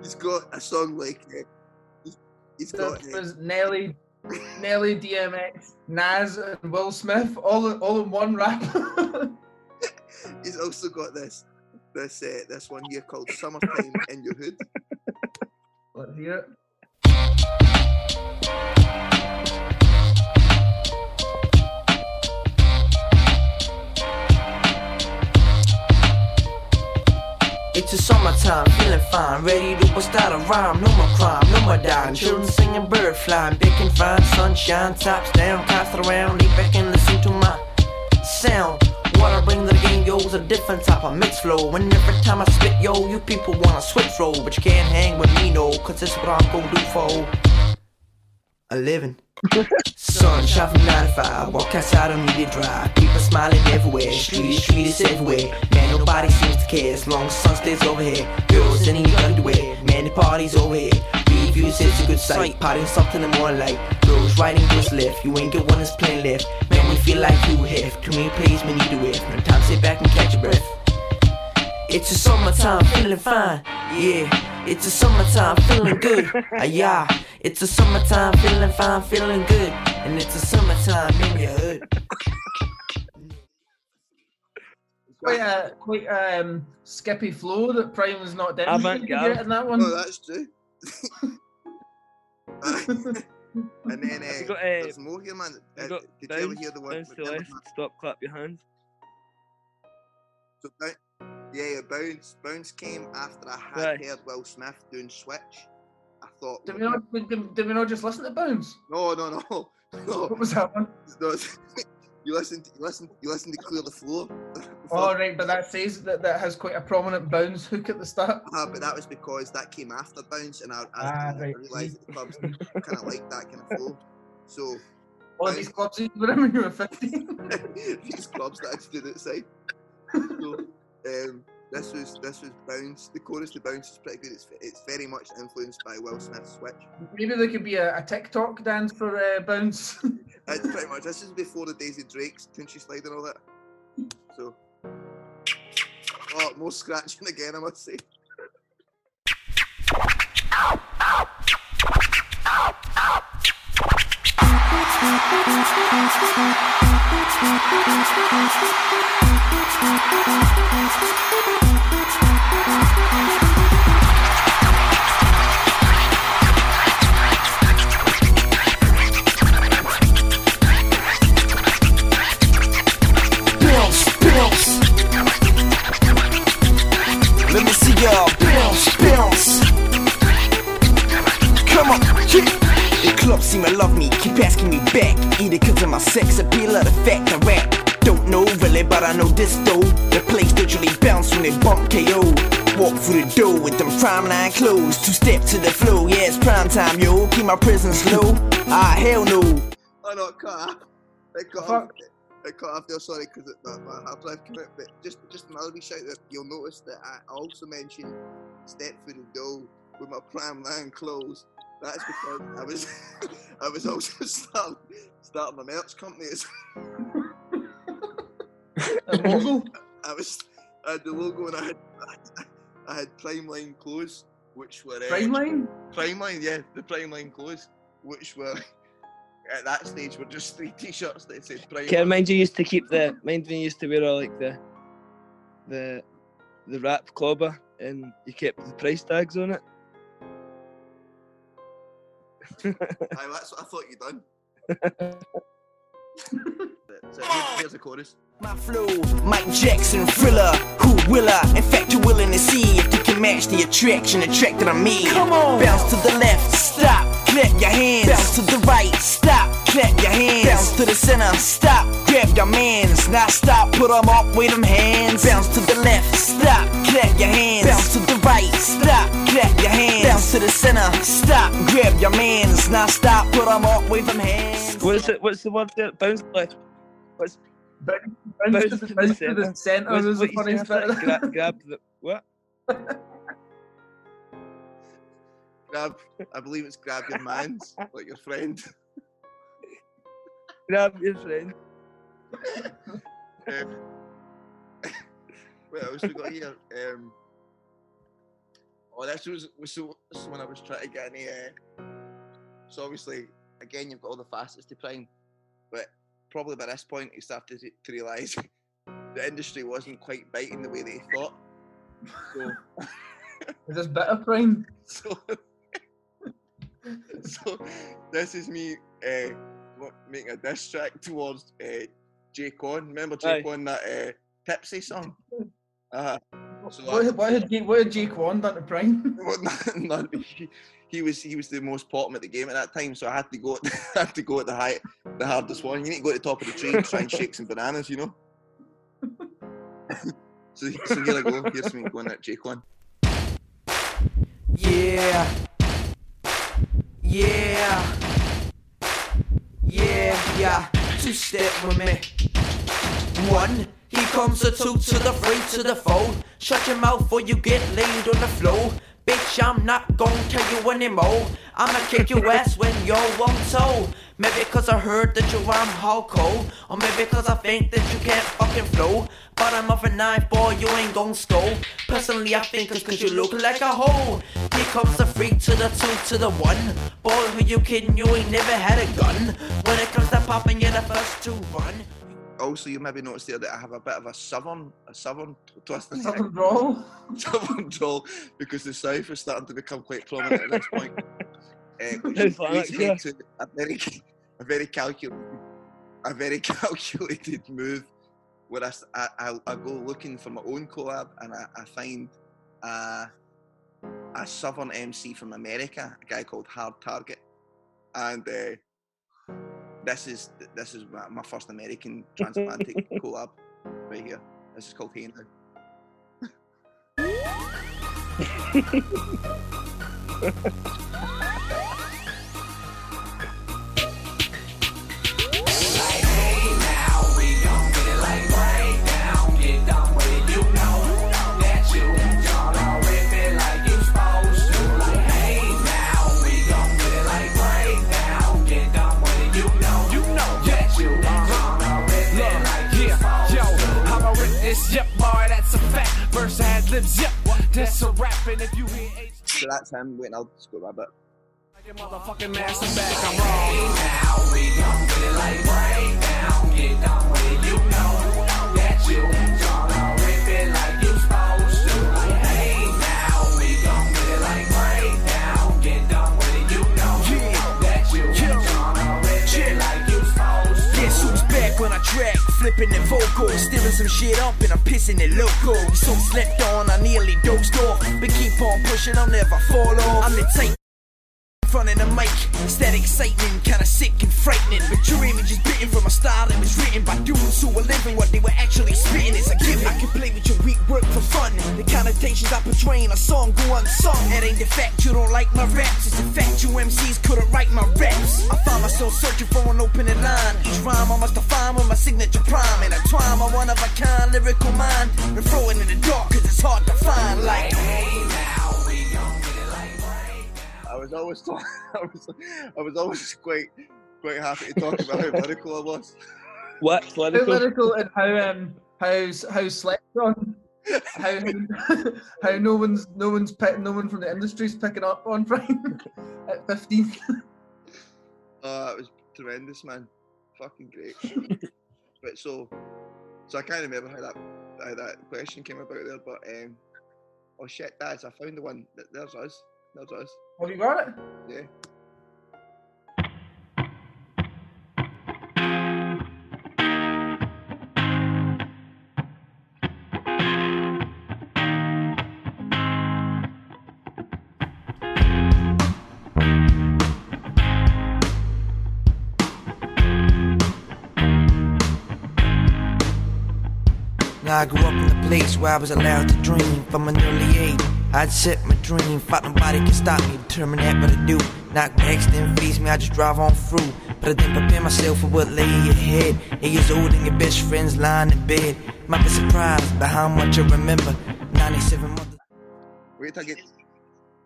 he's got a song like uh, he's, he's got. Uh,
was Nelly, Nelly, DMX, Nas, and Will Smith all in, all in one rap.
He's also got this this uh, this one here called "Summertime in Your Hood."
Let's hear it.
It's a summertime, feeling fine, ready to bust out a rhyme. No more crime, no more dying. Children singing, bird flying, big fine, sunshine, tops down, tops around. Lay back and listen to my sound. What I bring to the game, yo's a different type of mix flow. And every time I spit, yo, you people wanna switch roll, but you can't hang with me, no, cause this what I'm gonna do for living. Sunshine from 95, walk outside on need to drive. People smiling everywhere, street street is everywhere. Man, nobody seems to care as long as sun stays overhead. Girls in your underwear, man, the party's over here. Reviews, it's a good sight, partying something and more like. Girls riding goes left, you ain't get one that's playing left. Man, we feel like you have too many plays, we need to whiff. No time, sit back and catch your breath. It's a summertime, feeling fine. Yeah, it's a summertime, feeling good. Ah, yeah, it's a summertime, feeling fine, feeling good. And it's a summertime in your hood.
Quite a quite a, um, skippy flow that Prime was not down.
Avant-garde.
in that one.
Oh, that's true. and then uh,
got, uh,
there's more here, man.
You
Uh,
got
did you ever hear the one?
bounce to left, stop, clap your hands.
So bounce, yeah, yeah, bounce, bounce came after I had
Right.
heard Will Smith doing Switch. I thought,
Did we not? Did, did we not just listen to Bounce?
no, no, no, no.
What was that one?
no you listen, to, you listen, you listen to Clear the Floor.
Oh right, but that says that that has quite a prominent bounce hook at the start.
Ah, but that was because that came after Bounce, and I, I,
Ah,
I
right.
realised that the clubs kind of like that kind of flow. So
All these clubs you were in when you were fifteen.
these clubs that I stood outside. So um, this was this was Bounce. The chorus to Bounce is pretty good. It's it's very much influenced by Will Smith's Switch.
Maybe there could be a, a TikTok dance for uh, bounce.
It's pretty much this is before the days of Drake's Country Slide and all that. So oh, more scratching again, I must say.
Bounce, bounce. Seem to love me, keep asking me back. Either cause of my sex appeal or the fact I rap. Don't know really, but I know this though. The place literally bounce when they bump KO. Walk through the door with them prime line clothes. Two step to the flow, yeah, it's prime time, yo. Keep my presence low. Ah, hell no.
Oh no, it cut off. It cut off. It cut off there, sorry, because my, my hard drive came out. But just just another wee shout that you'll notice that I also mentioned step through the door with my prime line clothes. That's because I was I was also starting starting a merch company. as-
logo?
I was I had the logo and I had I had Primeline clothes, which were uh,
Prime
Line yeah, the Prime Line clothes, which were at that stage were just three t-shirts that said Primeline.
Okay, mind you used to keep the mind when you used to wear all like the the the rap clobber and you kept the price tags on it.
Aye, that's what I thought you'd done. so here- here's the chorus.
My flow, Mike Jackson, thriller. Who will I? In fact, you're willing to see if you can match the attraction, the track that I made. Come on, bounce to the left, stop, clap your hands. Bounce to the right, stop, clap your hands. Bounce to the center, stop, grab your mans. Now stop, put 'em up, wave them hands. Bounce to the left, stop, clap your hands. The center, stop, grab your mans. Now stop, put 'em up, wave them hands.
What's it? What's the word there? Bounce left. What's
bounce, to the- bounce to the centre
What's-
was the
what
funniest bit.
Gra- grab the what?
Grab, I believe it's grab your mans, like your friend.
Grab your friend.
um, what else we got here? Um, oh, this was, was so, this is when I was trying to get any. Uh, so obviously, again, you've got all the facets to prime, but probably by this point, you started to, to realise the industry wasn't quite biting the way they thought. So,
Is this better prime?
so, so this is me uh, making a diss track towards uh, J-Kwon. Remember Jake
Aye.
On that uh, Tipsy song? Uh, so
What, had- what had Jake, what had J-Kwon done to prime?
well, no, no, he, he was he was the most bottom at the game at that time, so I had to go I had to go at the high the hardest one. You need to go to the top of the tree and try and shake some bananas, you know. so, so here I go. Here's me going at J-Kwon.
Yeah. Yeah. Yeah, yeah. Two step with me. One. Here comes the two to the three to the four. Shut your mouth or you get laid on the floor. Bitch, I'm not gonna tell you anymore. I'ma kick your ass when you're one toe. Maybe cause I heard that you rhyme hardcore. Or maybe cause I think that you can't fucking flow. But I'm off a knife, boy, you ain't gon' score. Personally, I think it's cause you look like a hoe. Here comes the three to the two to the one. Boy, who you kidding? You ain't never had a gun. When it comes to popping, you're the first to run.
Also, you maybe noticed there that I have a bit of a southern, a southern twist.
Southern drawl?
southern drawl, because the south is starting to become quite prominent at this point. Uh, which leads me to a very, a very calculated, a very calculated move, where I, I, I go looking for my own collab, and I, I find a, a southern MC from America, a guy called Hard Target, and uh, this is this is my, my first American transatlantic collab right here. This is called Hey Now.
Verse ad libs, yep. That's a rap, and if you hear H,
So that's him. Wait, I'll just go my bit.
your motherfucking master back, I'm wrong. now we gon' get it like right now. Get down with it, you know that you gonna rip it like you supposed to.
Back on a track, flipping the vocals, stealing some shit up and I'm pissing it loco. So slept on, I nearly dozed off, but keep on pushing, I'll never fall off. I'm the type front of the mic. It's that exciting, kinda sick and frightening. But your image is bitten from a style that was written by dudes who were living what they were actually spitting. It's a gift. I can play with your weak work for fun. The connotations I portray in a song go unsung. It ain't the fact you don't like my raps, it's the fact you MCs couldn't write my raps. I find myself searching for an opening line. Each rhyme I must define with my signature prime. And I twine my one of a kind lyrical mind. And throw it in the dark, cause it's hard to find. Like,
I was always talk- I was I was always quite quite happy to talk about how lyrical I was.
What
How lyrical and how um how how slept on. How how no one's no one's pick, no one from the industry's picking up on Brian at fifteen.
Oh, that was tremendous, man. Fucking great. but so, so I can't remember how that how that question came about there, but um, oh shit, Daz, I found the one. Th- There's us. There's us.
Have you got it?
Yeah.
Now I grew up in a place where I was allowed to dream from an early age. I'd set my dream, thought nobody can stop me, determined that what I do. Knockbacks didn't freeze me, I just drive on through. But I didn't prepare myself for what lay ahead. Eight years old and your best friends lying in bed. Might be surprised by how much I remember. 97 months.
Wait till I get.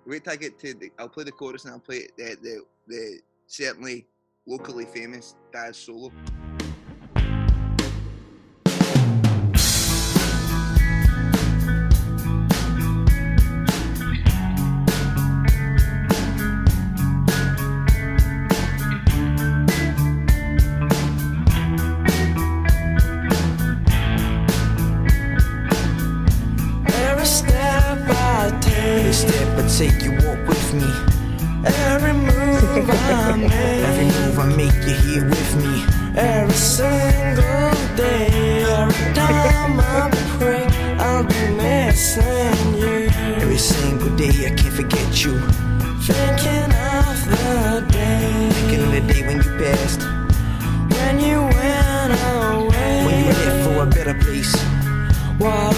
Wait till I get to. The, I'll play the chorus and I'll play the the, the certainly locally famous Daz solo.
Step I take, you walk with me. Every move I make, every move I make, you're here with me. Every single day, every time I pray, I'll be missing you. Every single day, I can't forget you. Thinking of the day, thinking of the day when you passed, when you went away, when you left for a better place. What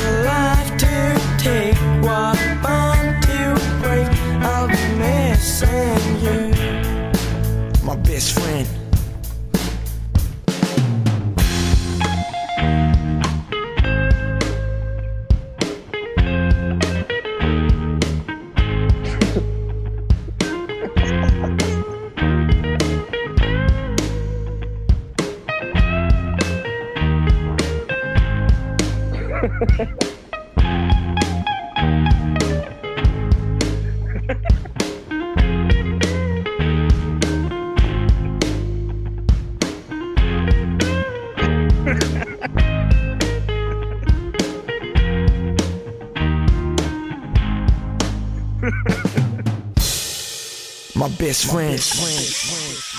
best friend.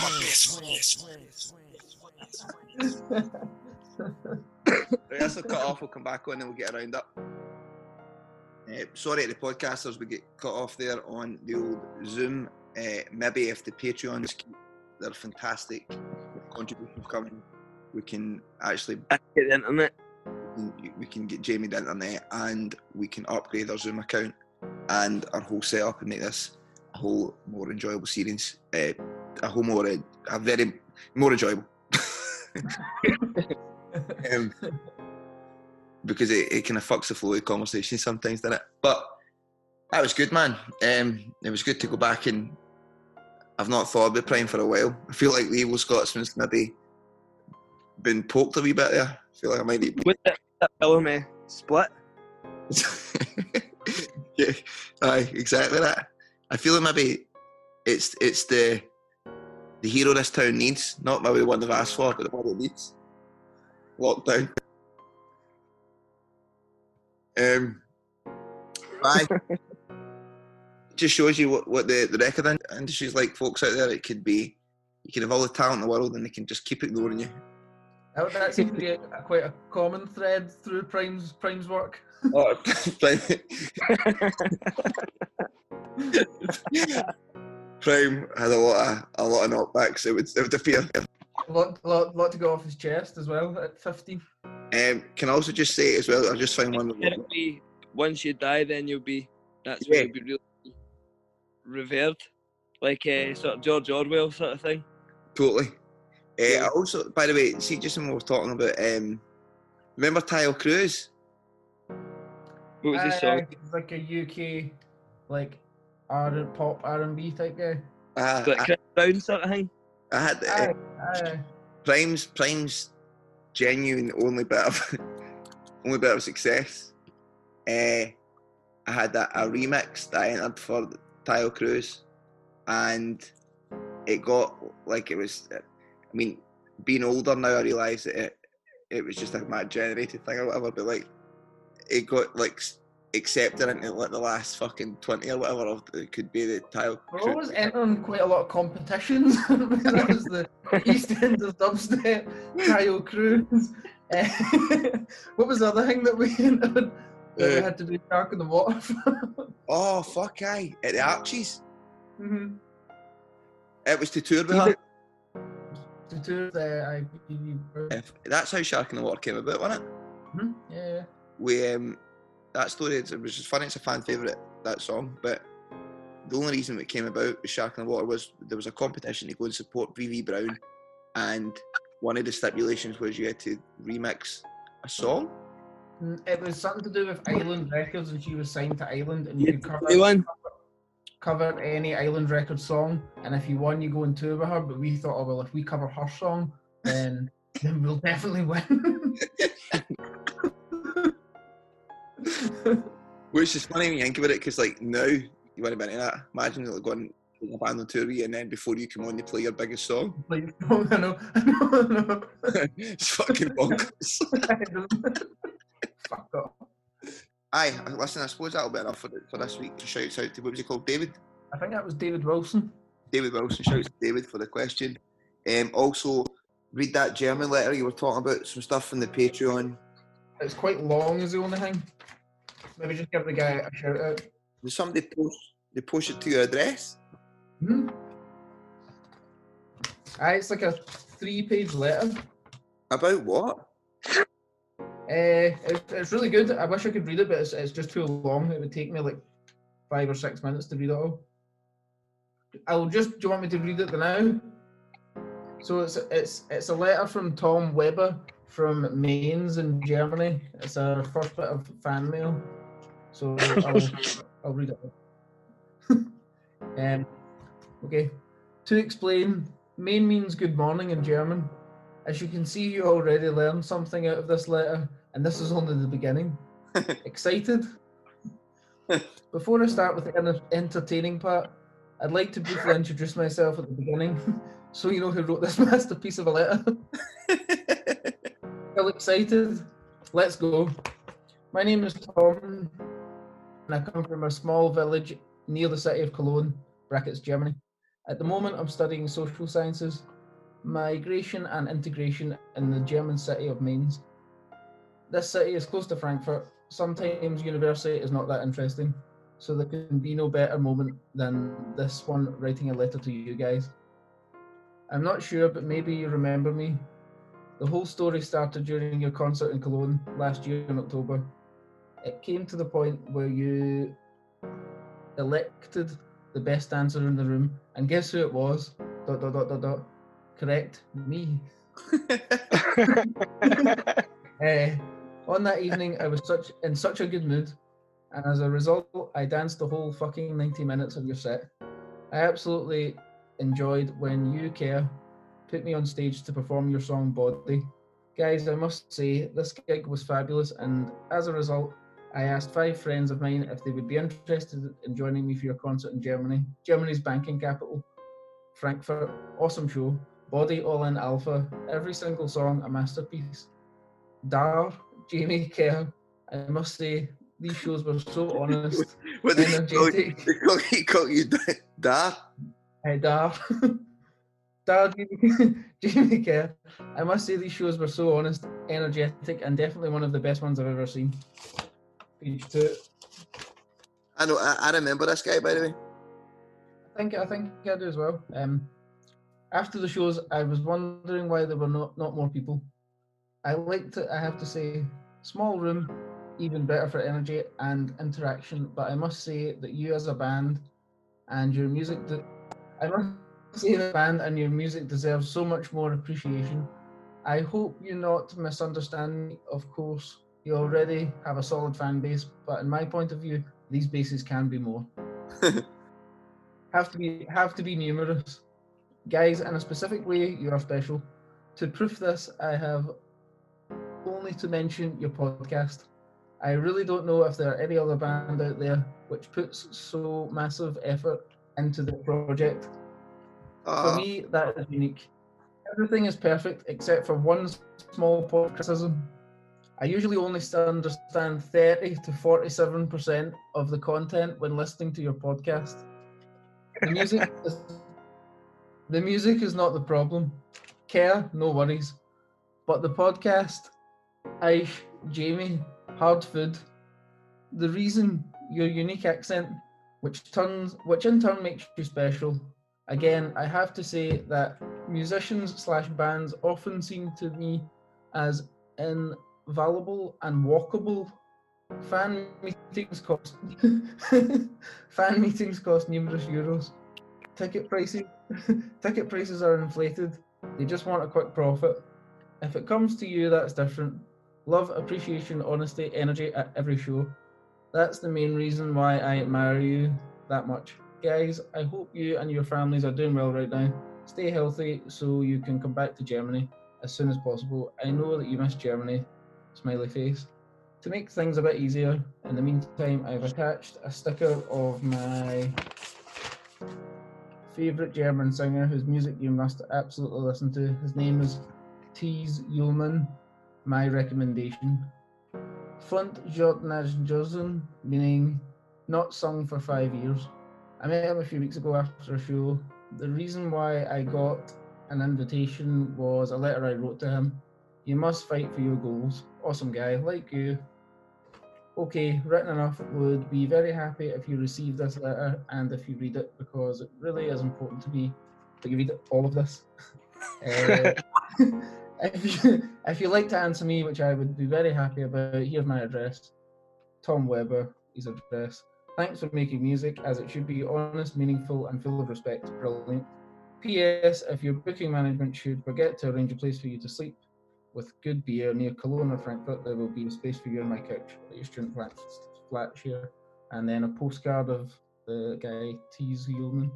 My best
Right, this will cut off. We'll come back on and we'll get around up. Uh, sorry to the podcasters, we get cut off there on the old Zoom. Uh, maybe if the Patreons keep their fantastic contributions coming, we can actually
get the internet.
We can, we can get Jamie the internet and we can upgrade our Zoom account and our whole setup and make this a whole more enjoyable series. Uh, a whole more, uh, a very more enjoyable. um, because it, it kind of fucks the flow of conversation sometimes, doesn't it? But that was good, man. Um, it was good to go back and I've not thought about Prime for a while. I feel like the Evil Scotsman's maybe been poked a wee bit there. I feel like I might need.
With that, that film uh, split.
yeah, aye, exactly that. I feel like maybe it's it's the the hero this town needs, not maybe the one they've asked for, but the one it needs. Lockdown. Um, aye. just shows you what, what the, the record in- industry's like, folks out there. It could be, you can have all the talent in the world and they can just keep ignoring you.
That, that seems to be a, a- quite a common thread through Prime's Prime's work.
Oh, Prime had a lot of a lot of knockbacks. It would it would appear.
A lot, lot, lot to go off his chest as well at 50.
Um, can I also just say as well? I just found one.
Be once you die, then you'll be. That's
Yeah.
when you'll be really revered, like uh, sort of George Orwell sort of thing.
Totally. Uh, I also, by the way, see, just when we were talking about, um, remember Taio Cruz?
What was his
Uh,
song?
like a UK, like R pop R and B type guy.
Uh,
Like
I,
Brown sort of thing.
I had uh,
Aye, aye.
Prime's Prime's genuine only bit of only bit of success. Uh, I had a, a remix that I entered for Taio Cruz, and it got like it was. I mean, being older now, I realise that it it was just a mad generated thing or whatever. But like, it got like accepted into like the last fucking twenty or whatever. Of, it could be the Tile.
We're always entering quite a lot of competitions. that was the East End of dubstep, Taio Cruz. Uh, what was the other thing that we entered that we
Uh,
had to do Shark in the Water?
Oh fuck! Aye, at the Archies.
mm-hmm.
It was to tour with her.
To do the I
If- That's how Shark in the Water came about, wasn't it?
Mhm, Yeah, yeah.
We um, that story it was just funny. It's a fan favorite that song, but the only reason it came about with Shark in the Water was there was a competition to go and support VV Brown, and one of the stipulations was you had to remix a song.
Mm, It was something to do with Island Records, and she was signed to Island, and you could cover,
won.
cover any Island Records song. And if you won, you go and tour with her. But we thought, oh well, if we cover her song, then then we'll definitely win.
Which is funny when you think about it, because like now you want to be into that. Imagine like going to a band on tour with you, and then before you come on, you play your biggest song.
like, oh, I know, I know, I know.
it's fucking bonkers.
Fuck off.
Aye, listen, I suppose that'll be enough for, for this week. Shouts out to what was he called, David.
I think that was David Wilson.
David Wilson. Shouts to David for the question. Um, also, read that German letter you were talking about. Some stuff from the Patreon.
It's quite long, is the only thing. Maybe just give the guy a shout out.
Did somebody post? They post it to your address?
Hmm. Aye, it's like a three-page letter.
About what?
Uh, it's, it's really good. I wish I could read it, but it's, it's just too long. It would take me like five or six minutes to read it all. I'll just. Do you want me to read it now? So it's it's it's a letter from Tom Weber from Mainz in Germany. It's our first bit of fan mail. So I'll, I'll read it. um, okay. To explain, Moin means good morning in German. As you can see, you already learned something out of this letter, and this is only the beginning. Excited? Before I start with the enter- entertaining part, I'd like to briefly introduce myself at the beginning, so you know who wrote this masterpiece of a letter. Still excited? Let's go. My name is Tom, and I come from a small village near the city of Cologne, brackets Germany. At the moment, I'm studying social sciences, migration and integration in the German city of Mainz. This city is close to Frankfurt. Sometimes university is not that interesting, so there can be no better moment than this one writing a letter to you guys. I'm not sure, but maybe you remember me. The whole story started during your concert in Cologne last year in October. It came to the point where you elected the best dancer in the room, and guess who it was? Dot dot dot dot dot. Correct, me. Eh, on that evening, I was such in such a good mood, and as a result, I danced the whole fucking ninety minutes of your set. I absolutely enjoyed when you care put me on stage to perform your song Body. Guys, I must say this gig was fabulous, and as a result, I asked five friends of mine if they would be interested in joining me for your concert in Germany, Germany's banking capital, Frankfurt. Awesome show. Body All In Alpha. Every single song a masterpiece. Dar, Jamie Kerr. I must say, these shows were so honest,
What did he call you?
energetic.
They call, he call you Da?
Hey, Dar. Dar, Jamie, Kerr. I must say, these shows were so honest, energetic, and definitely one of the best ones I've ever seen. Page two.
I know. I, I remember this guy by the way.
I think I think I do as well. Um, after the shows, I was wondering why there were not not more people. I liked it. I have to say, small room, even better for energy and interaction. But I must say that you as a band and your music, I must the band and your music deserves so much more appreciation. I hope you're not misunderstanding. Of course, you already have a solid fan base, but in my point of view, these bases can be more. have to be have to be numerous. Guys, in a specific way, you are special. To prove this, I have only to mention your podcast. I really don't know if there are any other band out there which puts so massive effort into the project.
Ah.
For me, that is unique. Everything is perfect except for one small point criticism. I usually only understand 30 to 47% of the content when listening to your podcast. The music is, the music is not the problem. Kerr, no worries. But the podcast, Aish, Jamie, hard food. The reason your unique accent, which turns which in turn makes you special. Again, I have to say that musicians slash bands often seem to me as invaluable and walkable. Fan meetings cost fan meetings cost numerous euros. Ticket prices ticket prices are inflated. They just want a quick profit. If it comes to you, that's different. Love, appreciation, honesty, energy at every show. That's the main reason why I admire you that much. Guys, I hope you and your families are doing well right now. Stay healthy so you can come back to Germany as soon as possible. I know that you miss Germany. Smiley face. To make things a bit easier, in the meantime, I've attached a sticker of my favourite German singer whose music you must absolutely listen to. His name is Thees Uhlmann. My recommendation. Front Josen, meaning not sung for five years. I met him a few weeks ago after a show. The reason why I got an invitation was a letter I wrote to him. You must fight for your goals. Awesome guy, like you. Okay, written enough. Would be very happy if you receive this letter and if you read it because it really is important to me that you read all of this. Uh, if you if you like to answer me, which I would be very happy about, here's my address. Tom Weber, his address. Thanks for making music as it should be honest, meaningful, and full of respect. Brilliant. P.S. If your booking management should forget to arrange a place for you to sleep with good beer near Cologne or Frankfurt, there will be a space for you on my couch at your student flat, flat share. And then a postcard of the guy Thees Uhlmann.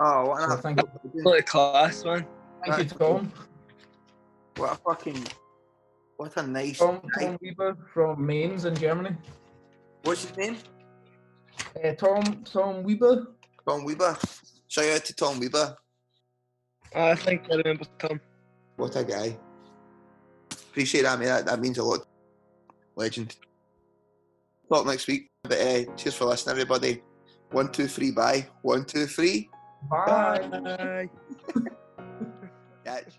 Oh, what an
So thank you.
What a class, man.
Thank you, Tom.
What a fucking. What a nice.
Tom. Tom Weber from Mainz in Germany.
What's his name?
Uh, Tom Tom Weber.
Tom Weber. Shout out to Tom Weber.
I think I remember Tom.
What a guy. Appreciate that, mate. That, that means a lot. Legend. Talk next week. But uh, cheers for listening, everybody. One, two, three, bye. One, two, three.
Bye.
Catch.